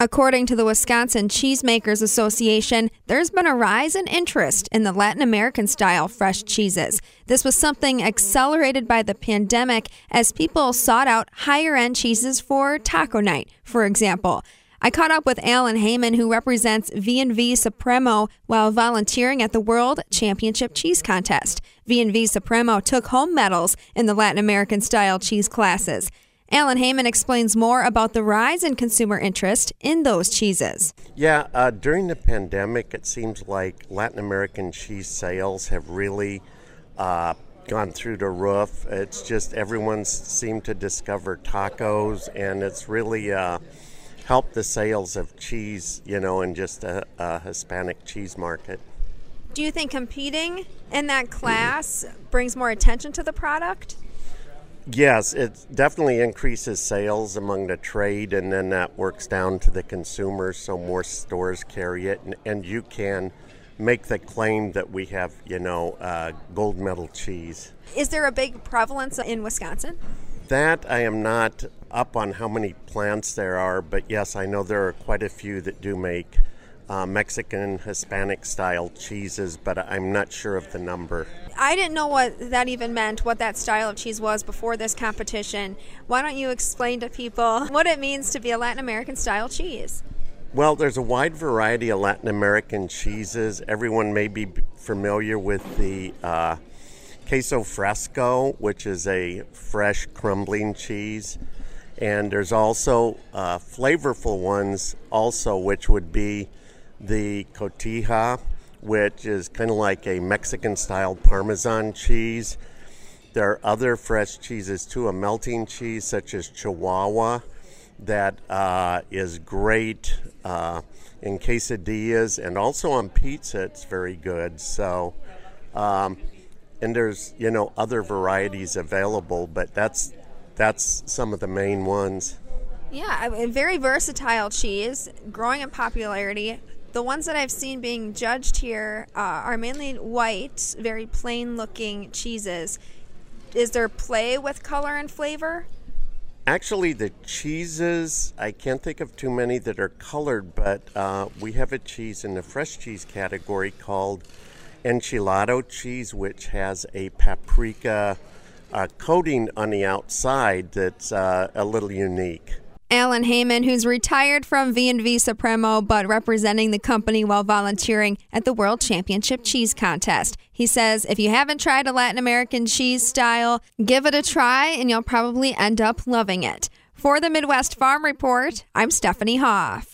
According to the Wisconsin Cheesemakers Association, there's been a rise in interest in the Latin American style fresh cheeses. This was something accelerated by the pandemic as people sought out higher end cheeses for taco night, for example. I caught up with Alan Heyman, who represents V&V Supremo while volunteering at the World Championship Cheese Contest. V&V Supremo took home medals in the Latin American style cheese classes. Alan Heyman explains more about the rise in consumer interest in those cheeses. Yeah, uh, during the pandemic, it seems like Latin American cheese sales have really uh, gone through the roof. It's just everyone's seemed to discover tacos, and it's really uh, helped the sales of cheese, you know, in just a, a Hispanic cheese market. Do you think competing in that class brings more attention to the product? Yes, it definitely increases sales among the trade, and then that works down to the consumers, so more stores carry it, and, and you can make the claim that we have, you know, uh, gold medal cheese. Is there a big prevalence in Wisconsin? That I am not up on how many plants there are, but yes, I know there are quite a few that do make uh, Mexican Hispanic style cheeses, but I'm not sure of the number. I didn't know what that even meant, what that style of cheese was before this competition. Why don't you explain to people what it means to be a Latin American style cheese? Well, there's a wide variety of Latin American cheeses. Everyone may be familiar with the uh, queso fresco, which is a fresh crumbling cheese. And there's also uh, flavorful ones, also, which would be the cotija, which is kind of like a Mexican style Parmesan cheese. There are other fresh cheeses too, a melting cheese such as Chihuahua that uh, is great uh, in quesadillas and also on pizza. It's very good. So, um, and there's you know other varieties available, but that's that's some of the main ones. Yeah, a very versatile cheese, growing in popularity. The ones that I've seen being judged here uh, are mainly white, very plain looking cheeses. Is there play with color and flavor? Actually, the cheeses, I can't think of too many that are colored, but uh, we have a cheese in the fresh cheese category called enchilado cheese, which has a paprika uh, coating on the outside that's uh, a little unique. Alan Heyman, who's retired from V&V Supremo but representing the company while volunteering at the World Championship Cheese Contest. He says if you haven't tried a Latin American cheese style, give it a try and you'll probably end up loving it. For the Midwest Farm Report, I'm Stephanie Hoff.